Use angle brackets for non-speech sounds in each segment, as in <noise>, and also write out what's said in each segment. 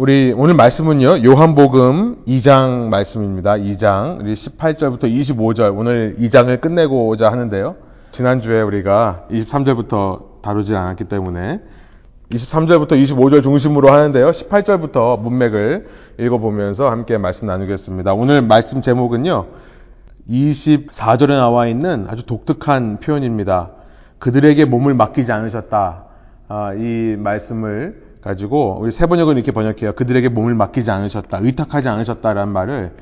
우리 오늘 말씀은요, 요한복음 2장 말씀입니다. 2장, 우리 18절부터 25절, 오늘 2장을 끝내고자 하는데요. 지난주에 우리가 23절부터 다루지 않았기 때문에 23절부터 25절 중심으로 하는데요. 18절부터 문맥을 읽어보면서 함께 말씀 나누겠습니다. 오늘 말씀 제목은요, 24절에 나와 있는 아주 독특한 표현입니다. 그들에게 몸을 맡기지 않으셨다. 아, 이 말씀을 가지고 우리 세 번역은 이렇게 번역해요. 그들에게 몸을 맡기지 않으셨다. 의탁하지 않으셨다라는 말을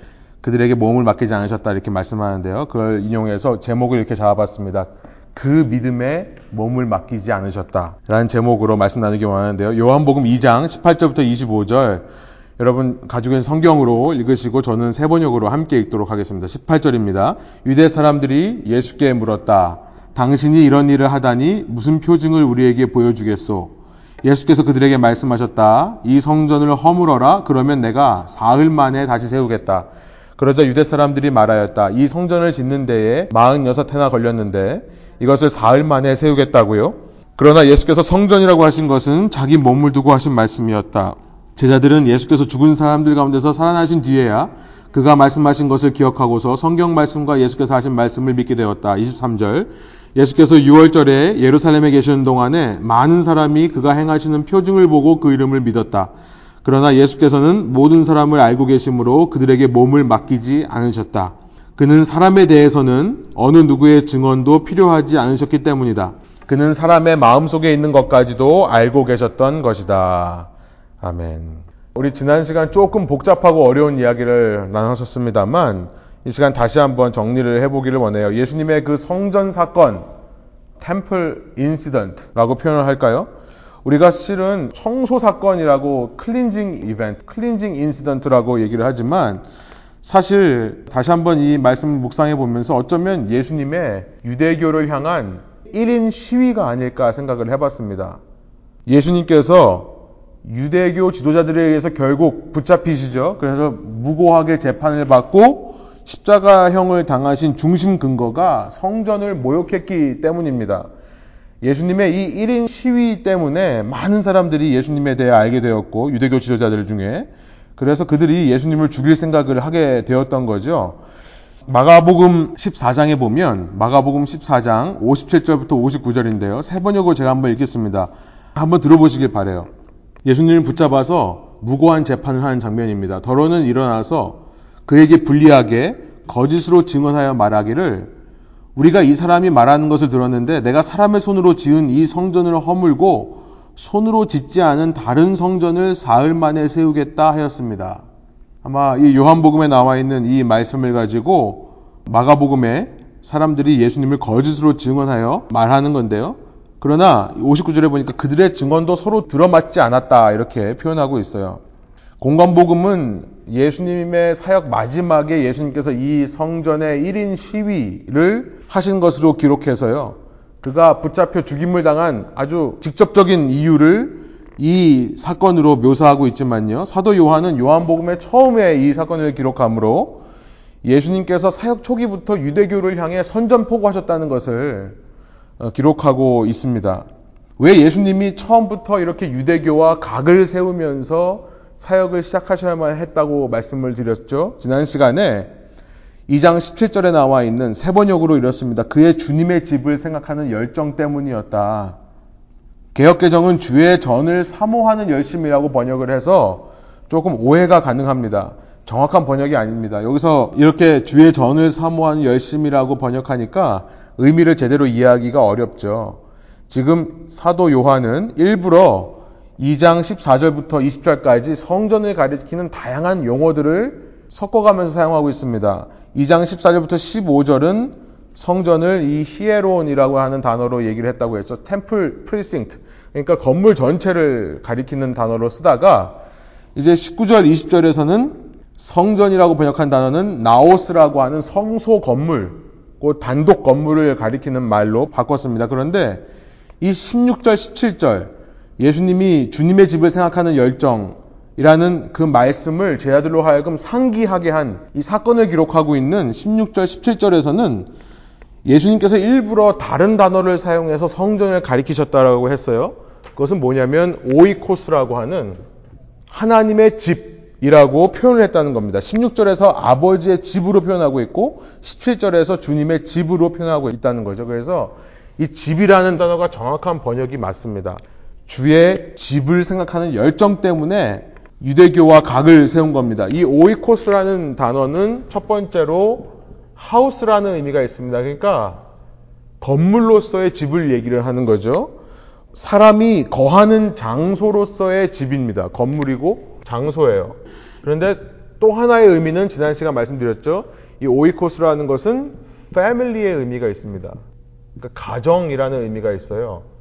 그들에게 몸을 맡기지 않으셨다 이렇게 말씀하는데요. 그걸 인용해서 제목을 이렇게 잡아봤습니다. 그 믿음에 몸을 맡기지 않으셨다라는 제목으로 말씀 나누기 원하는데요. 요한복음 2장 18절부터 25절 여러분 있는 성경으로 읽으시고 저는 세 번역으로 함께 읽도록 하겠습니다. 18절입니다. 유대 사람들이 예수께 물었다. 당신이 이런 일을 하다니 무슨 표징을 우리에게 보여주겠소? 예수께서 그들에게 말씀하셨다. 이 성전을 허물어라. 그러면 내가 사흘 만에 다시 세우겠다. 그러자 유대 사람들이 말하였다. 이 성전을 짓는 데에 46해나 걸렸는데 이것을 사흘 만에 세우겠다고요? 그러나 예수께서 성전이라고 하신 것은 자기 몸을 두고 하신 말씀이었다. 제자들은 예수께서 죽은 사람들 가운데서 살아나신 뒤에야 그가 말씀하신 것을 기억하고서 성경 말씀과 예수께서 하신 말씀을 믿게 되었다. 23절. 예수께서 6월절에 예루살렘에 계시는 동안에 많은 사람이 그가 행하시는 표징을 보고 그 이름을 믿었다. 그러나 예수께서는 모든 사람을 알고 계심으로 그들에게 몸을 맡기지 않으셨다. 그는 사람에 대해서는 어느 누구의 증언도 필요하지 않으셨기 때문이다. 그는 사람의 마음속에 있는 것까지도 알고 계셨던 것이다. 아멘. 우리 지난 시간 조금 복잡하고 어려운 이야기를 나누셨습니다만 이 시간 다시 한번 정리를 해보기를 원해요. 예수님의 그 성전 사건, temple incident라고 표현을 할까요? 우리가 실은 청소 사건이라고 cleansing event, cleansing incident라고 얘기를 하지만 사실 다시 한번 이 말씀을 묵상해 보면서 어쩌면 예수님의 유대교를 향한 1인 시위가 아닐까 생각을 해봤습니다. 예수님께서 유대교 지도자들에 의해서 결국 붙잡히시죠. 그래서 무고하게 재판을 받고 십자가형을 당하신 중심 근거가 성전을 모욕했기 때문입니다. 예수님의 이 1인 시위 때문에 많은 사람들이 예수님에 대해 알게 되었고, 유대교 지도자들 중에. 그래서 그들이 예수님을 죽일 생각을 하게 되었던 거죠. 마가복음 14장에 보면, 마가복음 14장 57절부터 59절인데요. 세 번역을 제가 한번 읽겠습니다. 한번 들어보시길 바래요. 예수님을 붙잡아서 무고한 재판을 하는 장면입니다. 더러는 일어나서 그에게 불리하게 거짓으로 증언하여 말하기를 우리가 이 사람이 말하는 것을 들었는데 내가 사람의 손으로 지은 이 성전을 허물고 손으로 짓지 않은 다른 성전을 사흘 만에 세우겠다 하였습니다. 아마 이 요한복음에 나와 있는 이 말씀을 가지고 마가복음에 사람들이 예수님을 거짓으로 증언하여 말하는 건데요. 그러나 59절에 보니까 그들의 증언도 서로 들어맞지 않았다 이렇게 표현하고 있어요. 공간복음은 예수님의 사역 마지막에 예수님께서 이 성전의 1인 시위를 하신 것으로 기록해서요. 그가 붙잡혀 죽임을 당한 아주 직접적인 이유를 이 사건으로 묘사하고 있지만요. 사도 요한은 요한복음의 처음에 이 사건을 기록하므로 예수님께서 사역 초기부터 유대교를 향해 선전포고하셨다는 것을 어, 기록하고 있습니다. 왜 예수님이 처음부터 이렇게 유대교와 각을 세우면서 사역을 시작하셔야만 했다고 말씀을 드렸죠? 지난 시간에 2장 17절에 나와 있는 세 번역으로 이렇습니다. 그의 주님의 집을 생각하는 열정 때문이었다. 개혁개정은 주의 전을 사모하는 열심이라고 번역을 해서 조금 오해가 가능합니다. 정확한 번역이 아닙니다. 여기서 이렇게 주의 전을 사모하는 열심이라고 번역하니까 의미를 제대로 이해하기가 어렵죠. 지금 사도 요한은 일부러 2장 14절부터 20절까지 성전을 가리키는 다양한 용어들을 섞어가면서 사용하고 있습니다. 2장 14절부터 15절은 성전을 이 ἱερόν이라고 하는 단어로 얘기를 했다고 했죠. temple precinct. 그러니까 건물 전체를 가리키는 단어로 쓰다가 이제 19절 20절에서는 성전이라고 번역한 단어는 ναός라고 하는 성소 건물, 그 단독 건물을 가리키는 말로 바꿨습니다. 그런데 이 16절 17절 예수님이 주님의 집을 생각하는 열정이라는 그 말씀을 제자들로 하여금 상기하게 한 이 사건을 기록하고 있는 16절, 17절에서는 예수님께서 일부러 다른 단어를 사용해서 성전을 가리키셨다라고 했어요. 그것은 뭐냐면 오이코스라고 하는 하나님의 집이라고 표현을 했다는 겁니다. 16절에서 아버지의 집으로 표현하고 있고 17절에서 주님의 집으로 표현하고 있다는 거죠. 그래서 이 집이라는 단어가 정확한 번역이 맞습니다. 주의 집을 생각하는 열정 때문에 유대교와 각을 세운 겁니다. 이 오이코스라는 단어는 첫 번째로 하우스라는 의미가 있습니다. 그러니까 건물로서의 집을 얘기를 하는 거죠. 사람이 거하는 장소로서의 집입니다. 건물이고 장소예요. 그런데 또 하나의 의미는 지난 시간 말씀드렸죠. 이 오이코스라는 것은 패밀리의 의미가 있습니다. 그러니까 가정이라는 의미가 있어요.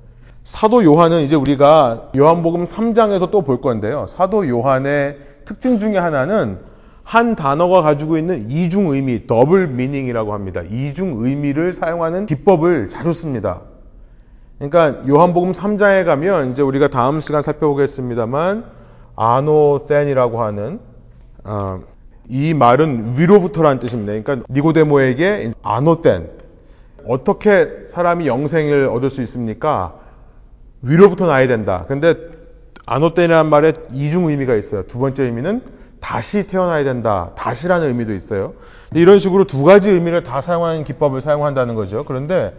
사도 요한은 이제 우리가 요한복음 3장에서 또 볼 건데요. 사도 요한의 특징 중에 하나는 한 단어가 가지고 있는 이중 의미, 더블 미닝이라고 합니다. 이중 의미를 사용하는 기법을 자주 씁니다. 그러니까 요한복음 3장에 가면 이제 우리가 다음 시간 살펴보겠습니다만 아노텐이라고 하는 어, 이 말은 위로부터라는 뜻입니다. 그러니까 니고데모에게 아노텐 어떻게 사람이 영생을 얻을 수 있습니까? 위로부터 나야 된다. 근데 아노텐이라는 말에 이중 의미가 있어요. 두 번째 의미는 다시 태어나야 된다. 다시라는 의미도 있어요. 이런 식으로 두 가지 의미를 다 사용하는 기법을 사용한다는 거죠. 그런데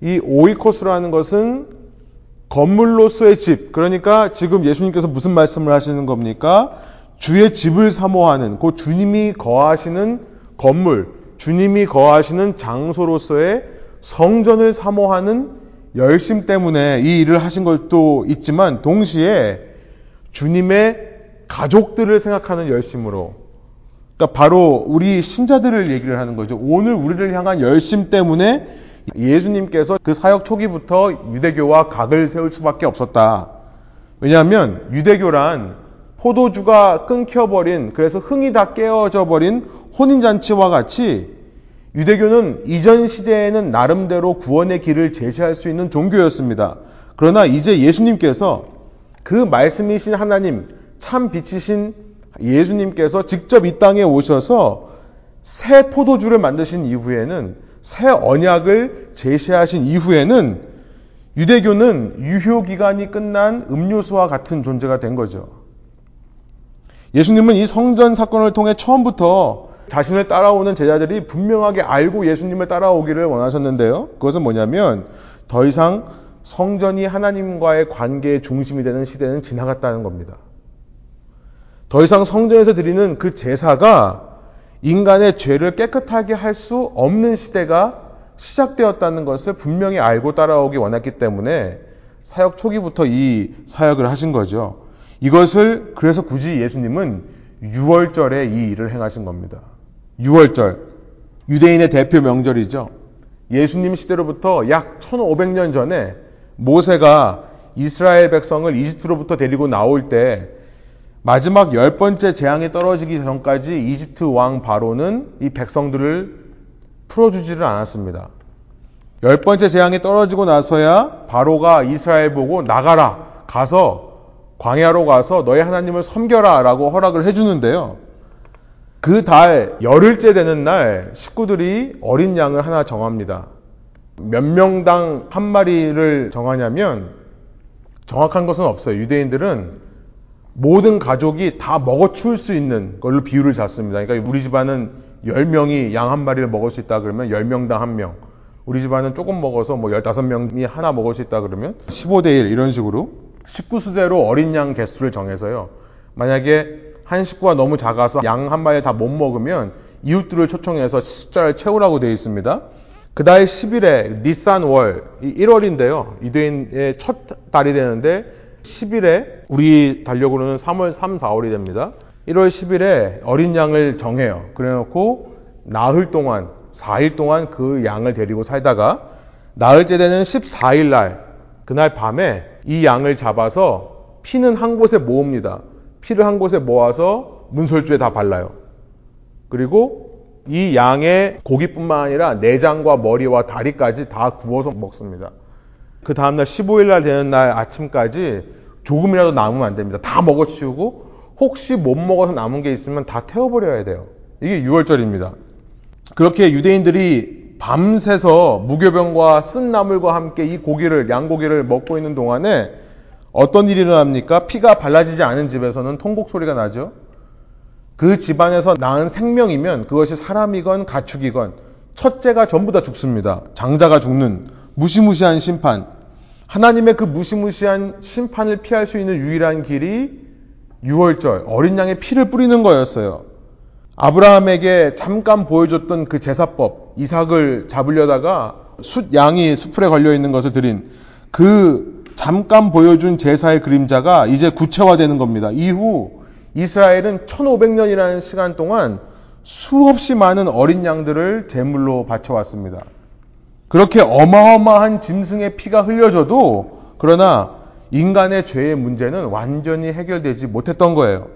이 오이코스라는 것은 건물로서의 집. 그러니까 지금 예수님께서 무슨 말씀을 하시는 겁니까? 주의 집을 사모하는, 그 주님이 거하시는 건물, 주님이 거하시는 장소로서의 성전을 사모하는 열심 때문에 이 일을 하신 것도 있지만 동시에 주님의 가족들을 생각하는 열심으로 그러니까 바로 우리 신자들을 얘기를 하는 거죠. 오늘 우리를 향한 열심 때문에 예수님께서 그 사역 초기부터 유대교와 각을 세울 수밖에 없었다. 왜냐하면 유대교란 포도주가 끊겨버린 그래서 흥이 다 깨어져 버린 혼인잔치와 같이 유대교는 이전 시대에는 나름대로 구원의 길을 제시할 수 있는 종교였습니다. 그러나 이제 예수님께서 그 말씀이신 하나님, 참 빛이신 예수님께서 직접 이 땅에 오셔서 새 포도주를 만드신 이후에는 새 언약을 제시하신 이후에는 유대교는 유효 기간이 끝난 음료수와 같은 존재가 된 거죠. 예수님은 이 성전 사건을 통해 처음부터 자신을 따라오는 제자들이 분명하게 알고 예수님을 따라오기를 원하셨는데요. 그것은 뭐냐면 더 이상 성전이 하나님과의 관계의 중심이 되는 시대는 지나갔다는 겁니다. 더 이상 성전에서 드리는 그 제사가 인간의 죄를 깨끗하게 할 수 없는 시대가 시작되었다는 것을 분명히 알고 따라오기 원했기 때문에 사역 초기부터 이 사역을 하신 거죠. 이것을 그래서 굳이 예수님은 6월절에 이 일을 행하신 겁니다. 6월절. 유대인의 대표 명절이죠. 예수님 시대로부터 약 1500년 전에 모세가 이스라엘 백성을 이집트로부터 데리고 나올 때 마지막 열 번째 재앙이 떨어지기 전까지 이집트 왕 바로는 이 백성들을 풀어주지를 않았습니다. 열 번째 재앙이 떨어지고 나서야 바로가 이스라엘 보고 나가라 가서 광야로 가서 너희 하나님을 섬겨라 라고 허락을 해주는데요. 그 달 열흘째 되는 날 식구들이 어린 양을 하나 정합니다. 몇 명당 한 마리를 정하냐면 정확한 것은 없어요. 유대인들은 모든 가족이 다 먹어 치울 수 있는 걸로 비율을 잡습니다. 그러니까 우리 집안은 10명이 양 한 마리를 먹을 수 있다 그러면 10명당 한 명. 우리 집안은 조금 먹어서 뭐 15명이 하나 먹을 수 있다 그러면 15대 1 이런 식으로 식구 수대로 어린 양 개수를 정해서요. 만약에 한 식구가 너무 작아서 양 한 마리 다 못 먹으면 이웃들을 초청해서 숫자를 채우라고 되어 있습니다. 그달 10일에 니산 월, 1월인데요. 유대인의 첫 달이 되는데 10일에 우리 달력으로는 3월 3, 4월이 됩니다. 1월 10일에 어린 양을 정해요. 그래 놓고 나흘 동안, 4일 동안 그 양을 데리고 살다가 나흘째 되는 14일 날, 그날 밤에 이 양을 잡아서 피는 한 곳에 모읍니다. 피를 한 곳에 모아서 문설주에 다 발라요. 그리고 이 양의 고기뿐만 아니라 내장과 머리와 다리까지 다 구워서 먹습니다. 그 다음날 15일날 되는 날 아침까지 조금이라도 남으면 안 됩니다. 다 먹어치우고 혹시 못 먹어서 남은 게 있으면 다 태워버려야 돼요. 이게 6월절입니다. 그렇게 유대인들이 밤새서 무교병과 쓴 나물과 함께 이 고기를 양고기를 먹고 있는 동안에 어떤 일이 일어납니까? 피가 발라지지 않은 집에서는 통곡 소리가 나죠. 그 집안에서 낳은 생명이면 그것이 사람이건 가축이건 첫째가 전부 다 죽습니다. 장자가 죽는 무시무시한 심판. 하나님의 그 무시무시한 심판을 피할 수 있는 유일한 길이 6월절 어린 양의 피를 뿌리는 거였어요. 아브라함에게 잠깐 보여줬던 그 제사법 이삭을 잡으려다가 숫 양이 수풀에 걸려 있는 것을 드린 그 잠깐 보여준 제사의 그림자가 이제 구체화되는 겁니다. 이후 이스라엘은 1500년이라는 시간 동안 수없이 많은 어린 양들을 제물로 바쳐왔습니다. 그렇게 어마어마한 짐승의 피가 흘려져도 그러나 인간의 죄의 문제는 완전히 해결되지 못했던 거예요.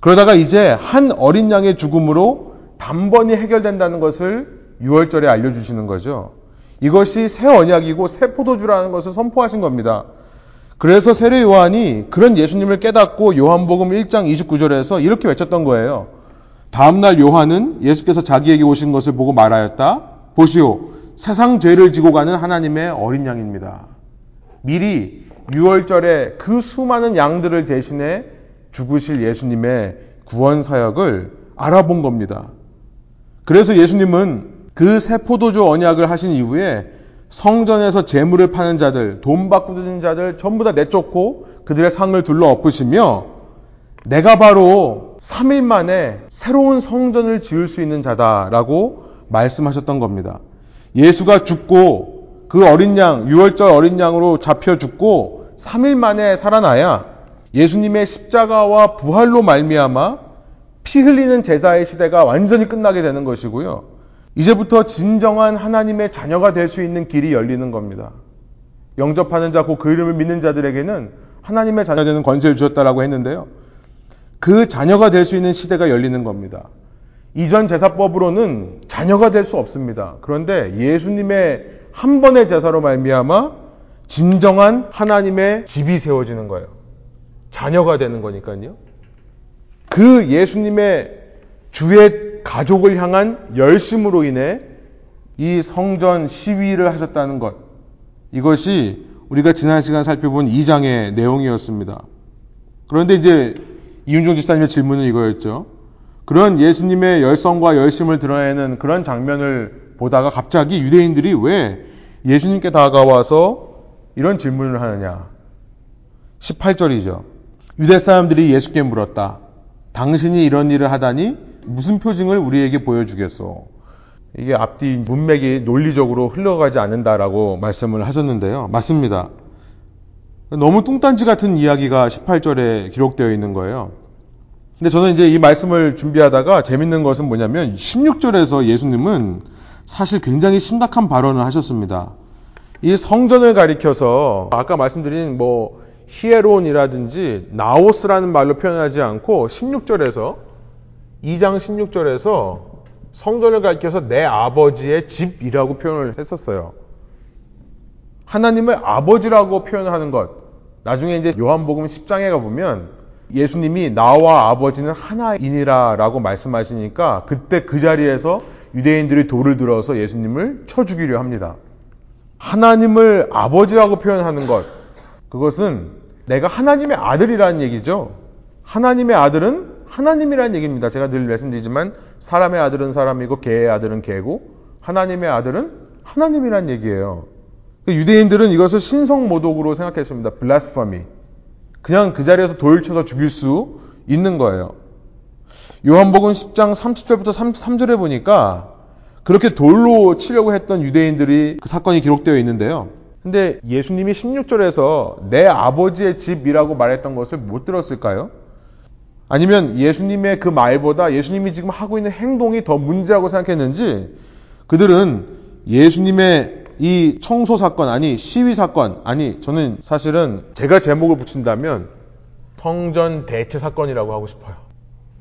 그러다가 이제 한 어린 양의 죽음으로 단번이 해결된다는 것을 6월절에 알려주시는 거죠. 이것이 새 언약이고 새 포도주라는 것을 선포하신 겁니다. 그래서 세례 요한이 그런 예수님을 깨닫고 요한복음 1장 29절에서 이렇게 외쳤던 거예요. 다음날 요한은 예수께서 자기에게 오신 것을 보고 말하였다. 보시오, 세상 죄를 지고 가는 하나님의 어린 양입니다. 미리 6월절에 그 수많은 양들을 대신해 죽으실 예수님의 구원 사역을 알아본 겁니다. 그래서 예수님은 그 새 포도주 언약을 하신 이후에 성전에서 재물을 파는 자들, 돈 받고 드는 자들 전부 다 내쫓고 그들의 상을 둘러 엎으시며 내가 바로 3일 만에 새로운 성전을 지을 수 있는 자다라고 말씀하셨던 겁니다. 예수가 죽고 그 어린 양, 6월절 어린 양으로 잡혀 죽고 3일 만에 살아나야 예수님의 십자가와 부활로 말미암아 피 흘리는 제사의 시대가 완전히 끝나게 되는 것이고요. 이제부터 진정한 하나님의 자녀가 될 수 있는 길이 열리는 겁니다. 영접하는 자, 그 이름을 믿는 자들에게는 하나님의 자녀 되는 권세를 주셨다라고 했는데요. 그 자녀가 될 수 있는 시대가 열리는 겁니다. 이전 제사법으로는 자녀가 될 수 없습니다. 그런데 예수님의 한 번의 제사로 말미암아 진정한 하나님의 집이 세워지는 거예요. 자녀가 되는 거니까요. 그 예수님의 주의 가족을 향한 열심으로 인해 이 성전 시위를 하셨다는 것. 이것이 우리가 지난 시간 살펴본 2장의 내용이었습니다. 그런데 이제 이윤종 집사님의 질문은 이거였죠. 그런 예수님의 열성과 열심을 드러내는 그런 장면을 보다가 갑자기 유대인들이 왜 예수님께 다가와서 이런 질문을 하느냐. 18절이죠. 유대 사람들이 예수께 물었다. 당신이 이런 일을 하다니 무슨 표징을 우리에게 보여주겠소? 이게 앞뒤 문맥이 논리적으로 흘러가지 않는다라고 말씀을 하셨는데요. 맞습니다. 너무 뚱딴지 같은 이야기가 18절에 기록되어 있는 거예요. 근데 저는 이제 이 말씀을 준비하다가 재밌는 것은 뭐냐면 16절에서 예수님은 사실 굉장히 심각한 발언을 하셨습니다. 이 성전을 가리켜서 아까 말씀드린 뭐 히에론이라든지 나오스라는 말로 표현하지 않고 16절에서 2장 16절에서 성전을 가리켜서 내 아버지의 집이라고 표현을 했었어요. 하나님을 아버지라고 표현하는 것. 나중에 이제 요한복음 10장에 가보면 예수님이 나와 아버지는 하나이니라 라고 말씀하시니까 그때 그 자리에서 유대인들이 돌을 들어서 예수님을 쳐 죽이려 합니다. 하나님을 아버지라고 표현하는 것. 그것은 내가 하나님의 아들이라는 얘기죠. 하나님의 아들은 하나님이라는 얘기입니다. 제가 늘 말씀드리지만 사람의 아들은 사람이고 개의 아들은 개고 하나님의 아들은 하나님이라는 얘기예요. 그 유대인들은 이것을 신성 모독으로 생각했습니다. 블라스퍼미. 그냥 그 자리에서 돌 쳐서 죽일 수 있는 거예요. 요한복음 10장 30절부터 33절에 보니까 그렇게 돌로 치려고 했던 유대인들이 그 사건이 기록되어 있는데요. 근데 예수님이 16절에서 내 아버지의 집이라고 말했던 것을 못 들었을까요? 아니면 예수님의 그 말보다 예수님이 지금 하고 있는 행동이 더 문제라고 생각했는지 그들은 예수님의 이 청소 사건, 아니, 시위 사건, 아니, 저는 사실은 제가 제목을 붙인다면 성전 대체 사건이라고 하고 싶어요.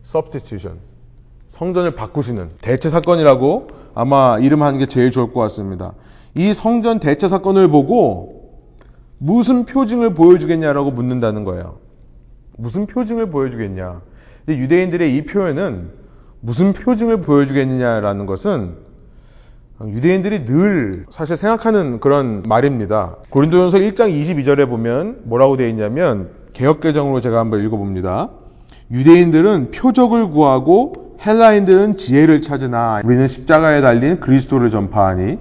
substitution. 성전을 바꾸시는 대체 사건이라고 아마 이름하는 게 제일 좋을 것 같습니다. 이 성전 대체 사건을 보고 무슨 표징을 보여주겠냐라고 묻는다는 거예요. 무슨 표징을 보여주겠냐. 근데 유대인들의 이 표현은 무슨 표징을 보여주겠느냐라는 것은 유대인들이 늘 사실 생각하는 그런 말입니다. 고린도전서 1장 22절에 보면 뭐라고 되어 있냐면 개혁 개정으로 제가 한번 읽어 봅니다. 유대인들은 표적을 구하고 헬라인들은 지혜를 찾으나 우리는 십자가에 달린 그리스도를 전파하니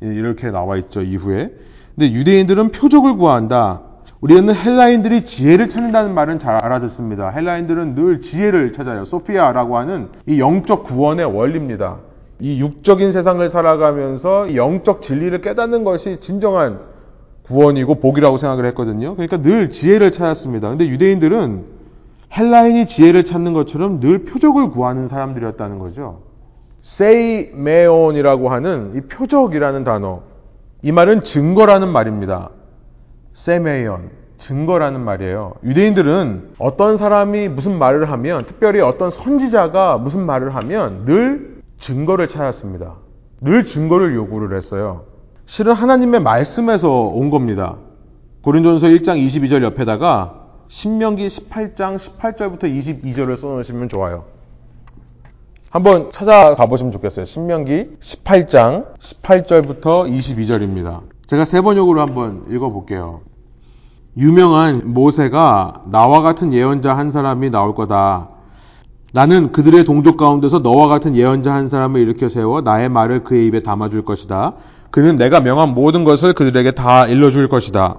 이렇게 나와 있죠 이후에. 근데 유대인들은 표적을 구한다. 우리는 헬라인들이 지혜를 찾는다는 말은 잘 알아듣습니다. 헬라인들은 늘 지혜를 찾아요. 소피아라고 하는 이 영적 구원의 원리입니다. 이 육적인 세상을 살아가면서 영적 진리를 깨닫는 것이 진정한 구원이고 복이라고 생각을 했거든요. 그러니까 늘 지혜를 찾았습니다. 근데 유대인들은 헬라인이 지혜를 찾는 것처럼 늘 표적을 구하는 사람들이었다는 거죠. 세이메온이라고 하는 이 표적이라는 단어. 이 말은 증거라는 말입니다. 세메이온, 증거라는 말이에요. 유대인들은 어떤 사람이 무슨 말을 하면, 특별히 어떤 선지자가 무슨 말을 하면 늘 증거를 찾았습니다. 늘 증거를 요구를 했어요. 실은 하나님의 말씀에서 온 겁니다. 고린도전서 1장 22절 옆에다가 신명기 18장 18절부터 22절을 써놓으시면 좋아요. 한번 찾아가 보시면 좋겠어요. 신명기 18장 18절부터 22절입니다. 제가 세 번역으로 한번 읽어볼게요. 유명한 모세가 나와 같은 예언자 한 사람이 나올 거다. 나는 그들의 동족 가운데서 너와 같은 예언자 한 사람을 일으켜 세워 나의 말을 그의 입에 담아줄 것이다. 그는 내가 명한 모든 것을 그들에게 다 일러줄 것이다.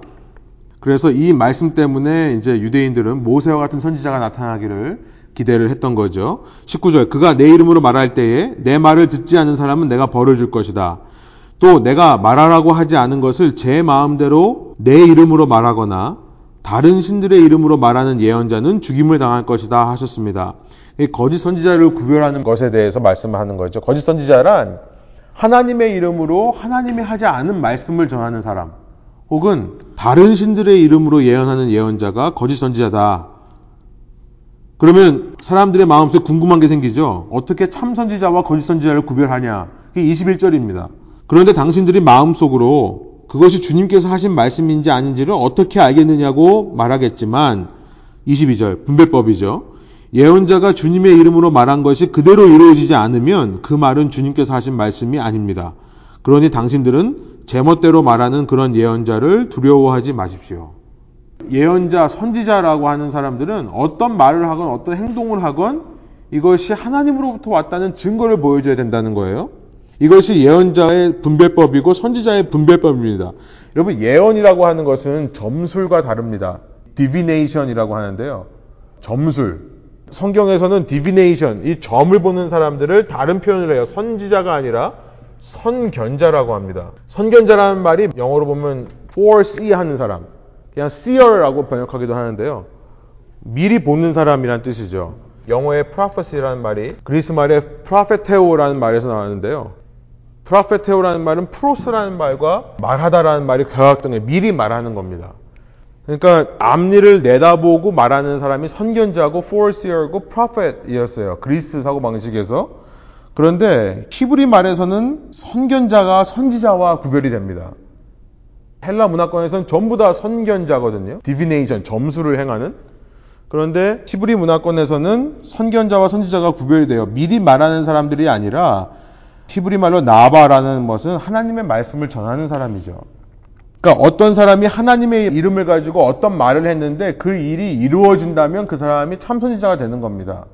그래서 이 말씀 때문에 이제 유대인들은 모세와 같은 선지자가 나타나기를 기대를 했던 거죠. 19절. 그가 내 이름으로 말할 때에 내 말을 듣지 않는 사람은 내가 벌을 줄 것이다. 또 내가 말하라고 하지 않은 것을 제 마음대로 내 이름으로 말하거나 다른 신들의 이름으로 말하는 예언자는 죽임을 당할 것이다 하셨습니다. 거짓 선지자를 구별하는 것에 대해서 말씀을 하는 거죠. 거짓 선지자란 하나님의 이름으로 하나님이 하지 않은 말씀을 전하는 사람, 혹은 다른 신들의 이름으로 예언하는 예언자가 거짓 선지자다. 그러면 사람들의 마음속에 궁금한 게 생기죠. 어떻게 참 선지자와 거짓 선지자를 구별하냐? 그게 21절입니다. 그런데 당신들이 마음속으로 그것이 주님께서 하신 말씀인지 아닌지를 어떻게 알겠느냐고 말하겠지만 22절 분별법이죠. 예언자가 주님의 이름으로 말한 것이 그대로 이루어지지 않으면 그 말은 주님께서 하신 말씀이 아닙니다. 그러니 당신들은 제멋대로 말하는 그런 예언자를 두려워하지 마십시오. 예언자, 선지자라고 하는 사람들은 어떤 말을 하건 어떤 행동을 하건 이것이 하나님으로부터 왔다는 증거를 보여줘야 된다는 거예요. 이것이 예언자의 분별법이고 선지자의 분별법입니다. 여러분 예언이라고 하는 것은 점술과 다릅니다. divination이라고 하는데요. 점술. 성경에서는 divination, 이 점을 보는 사람들을 다른 표현을 해요. 선지자가 아니라 선견자라고 합니다. 선견자라는 말이 영어로 보면 foresee 하는 사람, 그냥 seer라고 번역하기도 하는데요. 미리 보는 사람이란 뜻이죠. 영어의 prophecy라는 말이 그리스 말의 propheteo라는 말에서 나왔는데요. Propheteo라는 말은 프로스라는 말과 말하다라는 말이 결합된 미리 말하는 겁니다. 그러니까 앞일을 내다보고 말하는 사람이 선견자고 foreseer고 prophet이었어요. 그리스 사고 방식에서. 그런데 히브리 말에서는 선견자가 선지자와 구별이 됩니다. 헬라 문화권에서는 전부 다 선견자거든요. divination, 점술을 행하는. 그런데 히브리 문화권에서는 선견자와 선지자가 구별이 돼요. 미리 말하는 사람들이 아니라 히브리 말로 נבא라는 것은 하나님의 말씀을 전하는 사람이죠. 그러니까 어떤 사람이 하나님의 이름을 가지고 어떤 말을 했는데 그 일이 이루어진다면 그 사람이 참 선지자가 되는 겁니다.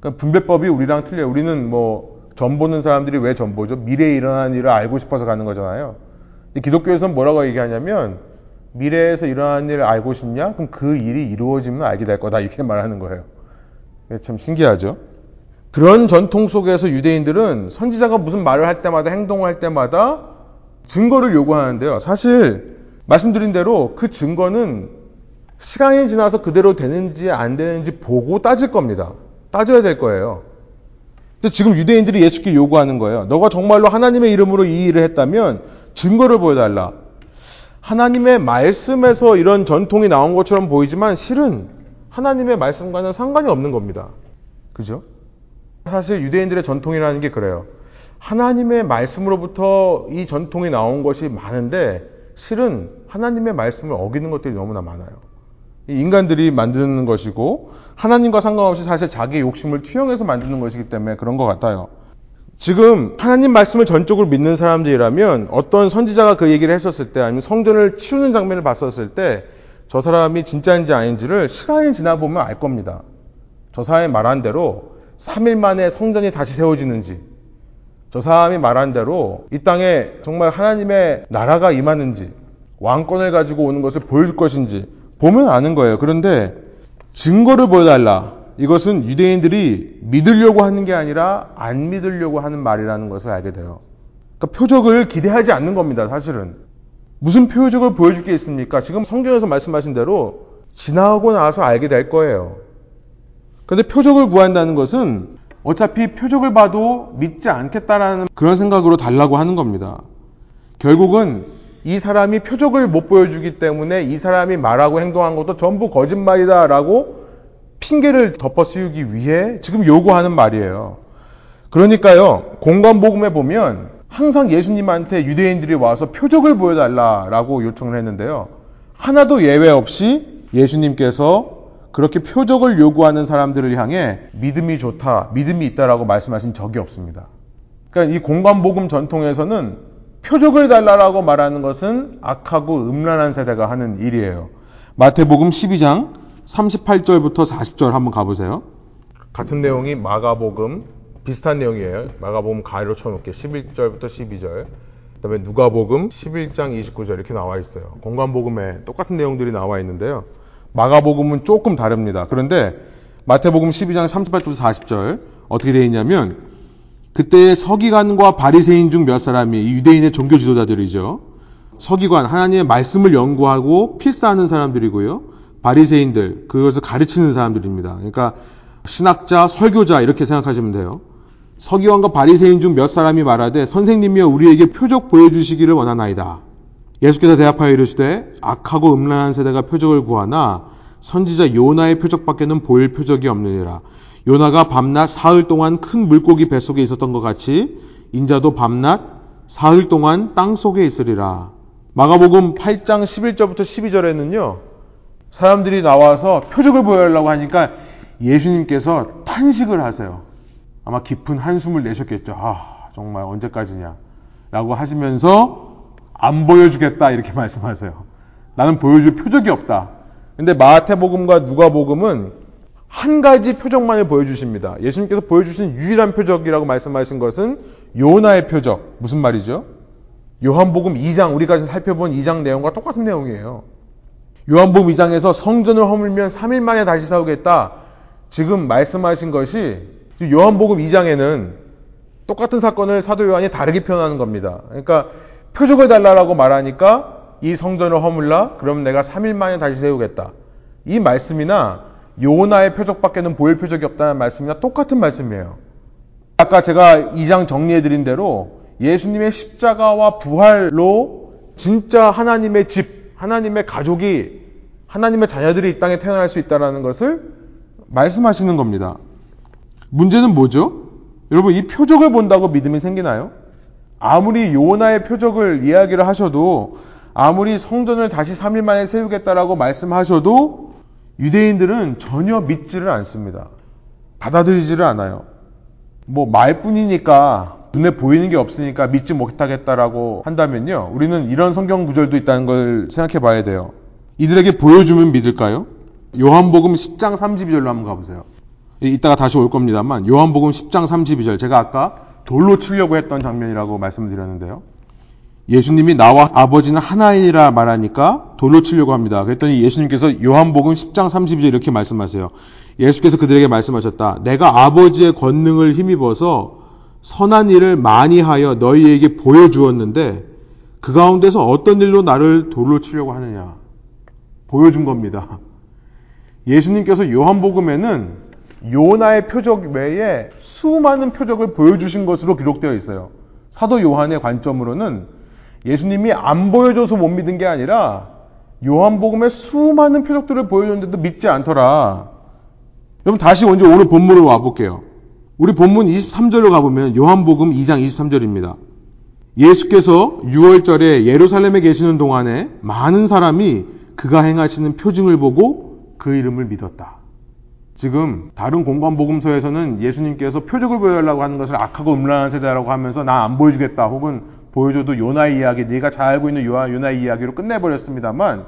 그러니까 분별법이 우리랑 틀려요. 우리는 뭐 점 보는 사람들이 왜 점 보죠? 미래에 일어난 일을 알고 싶어서 가는 거잖아요. 근데 기독교에서는 뭐라고 얘기하냐면 미래에서 일어난 일을 알고 싶냐? 그럼 그 일이 이루어지면 알게 될 거다. 이렇게 말하는 거예요. 참 신기하죠? 그런 전통 속에서 유대인들은 선지자가 무슨 말을 할 때마다 행동을 할 때마다 증거를 요구하는데요. 사실 말씀드린 대로 그 증거는 시간이 지나서 그대로 되는지 안 되는지 보고 따질 겁니다. 따져야 될 거예요. 근데 지금 유대인들이 예수께 요구하는 거예요. 너가 정말로 하나님의 이름으로 이 일을 했다면 증거를 보여달라. 하나님의 말씀에서 이런 전통이 나온 것처럼 보이지만 실은 하나님의 말씀과는 상관이 없는 겁니다. 그죠? 사실 유대인들의 전통이라는 게 그래요. 하나님의 말씀으로부터 이 전통이 나온 것이 많은데 실은 하나님의 말씀을 어기는 것들이 너무나 많아요. 인간들이 만드는 것이고 하나님과 상관없이 사실 자기의 욕심을 투영해서 만드는 것이기 때문에 그런 것 같아요. 지금 하나님 말씀을 전적으로 믿는 사람들이라면 어떤 선지자가 그 얘기를 했었을 때 아니면 성전을 치우는 장면을 봤었을 때 저 사람이 진짜인지 아닌지를 시간이 지나보면 알 겁니다. 저 사람이 말한 대로 3일 만에 성전이 다시 세워지는지 저 사람이 말한 대로 이 땅에 정말 하나님의 나라가 임하는지 왕권을 가지고 오는 것을 보여줄 것인지 보면 아는 거예요. 그런데 증거를 보여달라. 이것은 유대인들이 믿으려고 하는 게 아니라 안 믿으려고 하는 말이라는 것을 알게 돼요. 그러니까 표적을 기대하지 않는 겁니다, 사실은. 무슨 표적을 보여줄 게 있습니까? 지금 성경에서 말씀하신 대로 지나고 나서 알게 될 거예요. 그런데 표적을 구한다는 것은 어차피 표적을 봐도 믿지 않겠다라는 그런 생각으로 달라고 하는 겁니다. 결국은 이 사람이 표적을 못 보여주기 때문에 이 사람이 말하고 행동한 것도 전부 거짓말이다라고 핑계를 덮어 씌우기 위해 지금 요구하는 말이에요. 그러니까요, 공관복음에 보면 항상 예수님한테 유대인들이 와서 표적을 보여달라라고 요청을 했는데요. 하나도 예외 없이 예수님께서 그렇게 표적을 요구하는 사람들을 향해 믿음이 좋다, 믿음이 있다라고 말씀하신 적이 없습니다. 그러니까 이 공관복음 전통에서는 표적을 달라라고 말하는 것은 악하고 음란한 세대가 하는 일이에요. 마태복음 12장 38절부터 40절 한번 가보세요. 같은 내용이 마가복음 비슷한 내용이에요. 마가복음 가위로 쳐놓게 11절부터 12절. 그다음에 누가복음 11장 29절 이렇게 나와 있어요. 공관복음에 똑같은 내용들이 나와 있는데요. 마가복음은 조금 다릅니다. 그런데 마태복음 12장 38절부터 40절 어떻게 되어 있냐면 그때 서기관과 바리새인 중 몇 사람이 유대인의 종교 지도자들이죠. 서기관 하나님의 말씀을 연구하고 필사하는 사람들이고요. 바리새인들 그것을 가르치는 사람들입니다. 그러니까 신학자, 설교자 이렇게 생각하시면 돼요. 서기관과 바리새인 중 몇 사람이 말하되 선생님이여 우리에게 표적 보여주시기를 원하나이다. 예수께서 대답하여 이르시되 악하고 음란한 세대가 표적을 구하나 선지자 요나의 표적밖에는 보일 표적이 없느니라. 요나가 밤낮 사흘 동안 큰 물고기 뱃속에 있었던 것 같이 인자도 밤낮 사흘 동안 땅 속에 있으리라. 마가복음 8장 11절부터 12절에는요. 사람들이 나와서 표적을 보여달라고 하니까 예수님께서 탄식을 하세요. 아마 깊은 한숨을 내셨겠죠. 아, 정말 언제까지냐. 라고 하시면서 안 보여주겠다. 이렇게 <laughs> 말씀하세요. 나는 보여줄 표적이 없다. 근데 마태복음과 누가복음은 한 가지 표적만을 보여주십니다. 예수님께서 보여주신 유일한 표적이라고 말씀하신 것은 요나의 표적. 무슨 말이죠? 요한복음 2장, 우리가 살펴본 2장 내용과 똑같은 내용이에요. 요한복음 2장에서 성전을 허물면 3일 만에 다시 세우겠다. 지금 말씀하신 것이 요한복음 2장에는 똑같은 사건을 사도 요한이 다르게 표현하는 겁니다. 그러니까 표적을 달라라고 말하니까 이 성전을 허물라 그럼 내가 3일 만에 다시 세우겠다. 이 말씀이나 요나의 표적밖에는 보일 표적이 없다는 말씀이나 똑같은 말씀이에요. 아까 제가 2장 정리해 드린 대로 예수님의 십자가와 부활로 진짜 하나님의 집, 하나님의 가족이 하나님의 자녀들이 이 땅에 태어날 수 있다는 것을 말씀하시는 겁니다. 문제는 뭐죠? 여러분 이 표적을 본다고 믿음이 생기나요? 아무리 요나의 표적을 이야기를 하셔도 아무리 성전을 다시 3일 만에 세우겠다라고 말씀하셔도 유대인들은 전혀 믿지를 않습니다. 받아들이지를 않아요. 뭐 말뿐이니까 눈에 보이는 게 없으니까 믿지 못하겠다라고 한다면요. 우리는 이런 성경 구절도 있다는 걸 생각해 봐야 돼요. 이들에게 보여주면 믿을까요? 요한복음 10장 32절로 한번 가보세요. 이따가 다시 올 겁니다만 요한복음 10장 32절 제가 아까 돌로 치려고 했던 장면이라고 말씀드렸는데요. 예수님이 나와 아버지는 하나이라 말하니까 돌로 치려고 합니다. 그랬더니 예수님께서 요한복음 10장 32절 이렇게 말씀하세요. 예수께서 그들에게 말씀하셨다. 내가 아버지의 권능을 힘입어서 선한 일을 많이 하여 너희에게 보여주었는데 그 가운데서 어떤 일로 나를 돌로 치려고 하느냐. 보여준 겁니다. 예수님께서 요한복음에는 요나의 표적 외에 수많은 표적을 보여주신 것으로 기록되어 있어요. 사도 요한의 관점으로는 예수님이 안 보여줘서 못 믿은 게 아니라 요한복음에 수많은 표적들을 보여줬는데도 믿지 않더라. 여러분 다시 먼저 오늘 본문으로 와볼게요. 우리 본문 23절로 가보면 요한복음 2장 23절입니다. 예수께서 6월절에 예루살렘에 계시는 동안에 많은 사람이 그가 행하시는 표징을 보고 그 이름을 믿었다. 지금 다른 공간 복음서에서는 예수님께서 표적을 보여달라고 하는 것을 악하고 음란한 세대라고 하면서 나 안 보여주겠다 혹은 보여줘도 요나의 이야기 네가 잘 알고 있는 요나, 요나의 이야기로 끝내버렸습니다만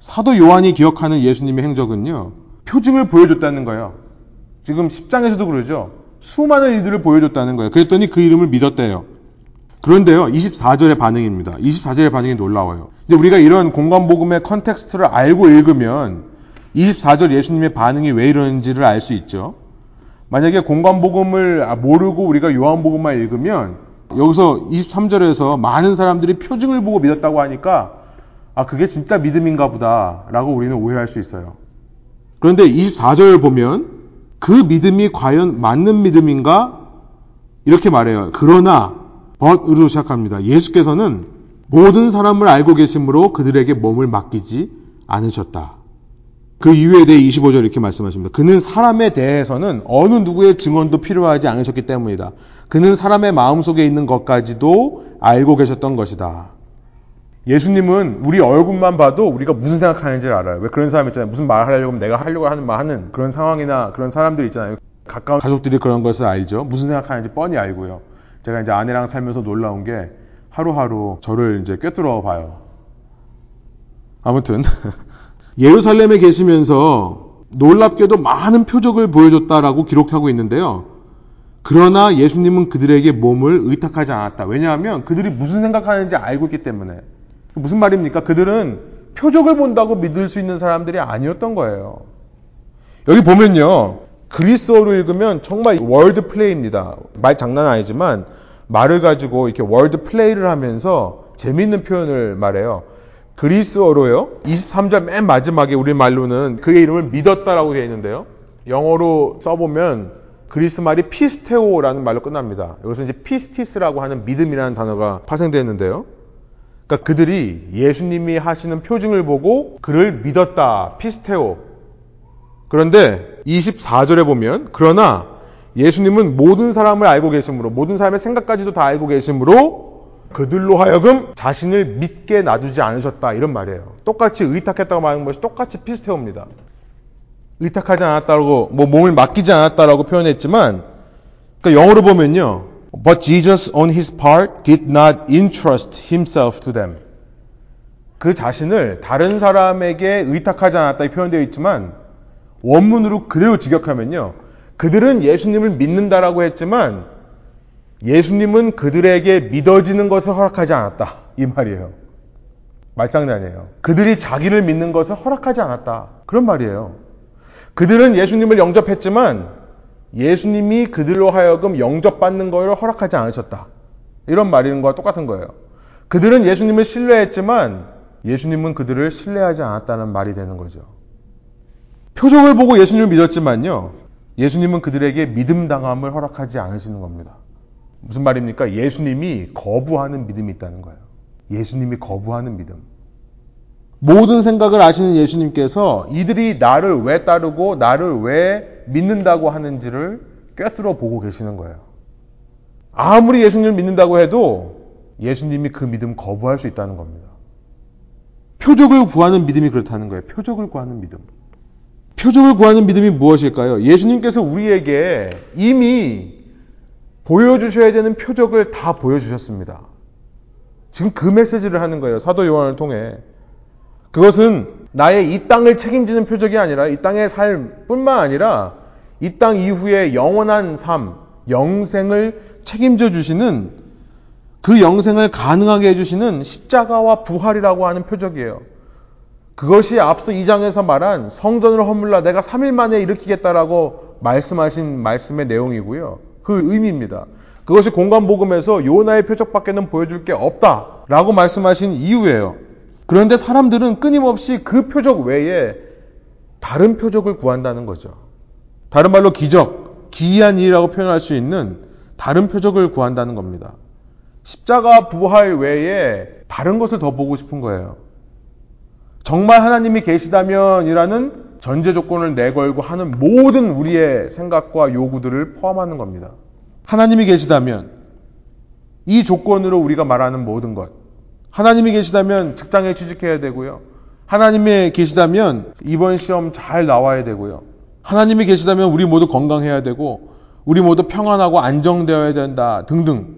사도 요한이 기억하는 예수님의 행적은요 표징을 보여줬다는 거예요. 지금 10장에서도 그러죠. 수많은 일들을 보여줬다는 거예요. 그랬더니 그 이름을 믿었대요. 그런데요, 24절의 반응입니다. 24절의 반응이 놀라워요. 이제 우리가 이런 공관복음의 context를 알고 읽으면 24절 예수님의 반응이 왜 이러는지를 알 수 있죠. 만약에 공관복음을 모르고 우리가 요한복음만 읽으면 여기서 23절에서 많은 사람들이 표징을 보고 믿었다고 하니까 아, 그게 진짜 믿음인가 보다 라고 우리는 오해할 수 있어요. 그런데 24절을 보면 그 믿음이 과연 맞는 믿음인가? 이렇게 말해요. 그러나 but으로 시작합니다. 예수께서는 모든 사람을 알고 계심으로 그들에게 몸을 맡기지 않으셨다. 그 이유에 대해 25절 이렇게 말씀하십니다. 그는 사람에 대해서는 어느 누구의 증언도 필요하지 않으셨기 때문이다. 그는 사람의 마음속에 있는 것까지도 알고 계셨던 것이다. 예수님은 우리 얼굴만 봐도 우리가 무슨 생각하는지를 알아요. 왜 그런 사람 있잖아요. 무슨 말을 하려고 하면 내가 하려고 하는 말 하는 그런 상황이나 그런 사람들 있잖아요. 가까운 가족들이 그런 것을 알죠. 무슨 생각하는지 뻔히 알고요. 제가 이제 아내랑 살면서 놀라운 게 하루하루 저를 이제 꿰뚫어 봐요. 아무튼 <laughs> 예루살렘에 계시면서 놀랍게도 많은 표적을 보여줬다라고 기록하고 있는데요. 그러나 예수님은 그들에게 몸을 의탁하지 않았다. 왜냐하면 그들이 무슨 생각하는지 알고 있기 때문에. 무슨 말입니까? 그들은 표적을 본다고 믿을 수 있는 사람들이 아니었던 거예요. 여기 보면요. 그리스어로 읽으면 정말 word play입니다. 말 장난 아니지만 말을 가지고 이렇게 word play를 하면서 재밌는 표현을 말해요. 그리스어로요. 23절 맨 마지막에 우리 말로는 그의 이름을 믿었다라고 되어 있는데요. 영어로 써보면 그리스 말이 πιστεύω라는 말로 끝납니다. 여기서 이제 πίστις라고 하는 믿음이라는 단어가 파생되었는데요. 그러니까 그들이 예수님이 하시는 표징을 보고 그를 믿었다. πιστεύω. 그런데 24절에 보면 그러나 예수님은 모든 사람을 알고 계심으로 모든 사람의 생각까지도 다 알고 계심으로 그들로 하여금 자신을 믿게 놔두지 않으셨다 이런 말이에요. 똑같이 의탁했다고 말하는 것이 똑같이 πιστεύω입니다. 의탁하지 않았다고 뭐 몸을 맡기지 않았다라고 표현했지만 그러니까 영어로 보면요. But Jesus on his part did not entrust himself to them. 그 자신을 다른 사람에게 의탁하지 않았다 표현되어 있지만 원문으로 그대로 직역하면요. 그들은 예수님을 믿는다라고 했지만 예수님은 그들에게 믿어지는 것을 허락하지 않았다. 이 말이에요. 말장난이에요. 그들이 자기를 믿는 것을 허락하지 않았다. 그런 말이에요. 그들은 예수님을 영접했지만 예수님이 그들로 하여금 영접받는 것을 허락하지 않으셨다. 이런 말인 거와 똑같은 거예요. 그들은 예수님을 신뢰했지만 예수님은 그들을 신뢰하지 않았다는 말이 되는 거죠. 표정을 보고 예수님을 믿었지만요. 예수님은 그들에게 믿음 당함을 허락하지 않으시는 겁니다. 무슨 말입니까? 예수님이 거부하는 믿음이 있다는 거예요. 예수님이 거부하는 믿음. 모든 생각을 아시는 예수님께서 이들이 나를 왜 따르고 나를 왜 믿는다고 하는지를 꿰뚫어 보고 계시는 거예요. 아무리 예수님을 믿는다고 해도 예수님이 그 믿음 거부할 수 있다는 겁니다. 표적을 구하는 믿음이 그렇다는 거예요. 표적을 구하는 믿음. 표적을 구하는 믿음이 무엇일까요? 예수님께서 우리에게 이미 보여주셔야 되는 표적을 다 보여주셨습니다. 지금 그 메시지를 하는 거예요. 사도 요한을 통해. 그것은 나의 이 땅을 책임지는 표적이 아니라 이 땅의 삶 뿐만 아니라 이 땅 이후의 영원한 삶, 영생을 책임져 주시는 그 영생을 가능하게 해주시는 십자가와 부활이라고 하는 표적이에요. 그것이 앞서 2장에서 말한 성전을 허물라 내가 3일 만에 일으키겠다라고 말씀하신 말씀의 내용이고요. 그 의미입니다. 그것이 공간복음에서 요나의 표적밖에는 보여줄 게 없다 라고 말씀하신 이유예요. 그런데 사람들은 끊임없이 그 표적 외에 다른 표적을 구한다는 거죠. 다른 말로 기적, 기이한 일이라고 표현할 수 있는 다른 표적을 구한다는 겁니다. 십자가 부활 외에 다른 것을 더 보고 싶은 거예요. 정말 하나님이 계시다면이라는 전제 조건을 내걸고 하는 모든 우리의 생각과 요구들을 포함하는 겁니다. 하나님이 계시다면 이 조건으로 우리가 말하는 모든 것. 하나님이 계시다면 직장에 취직해야 되고요. 하나님이 계시다면 이번 시험 잘 나와야 되고요. 하나님이 계시다면 우리 모두 건강해야 되고 우리 모두 평안하고 안정되어야 된다 등등.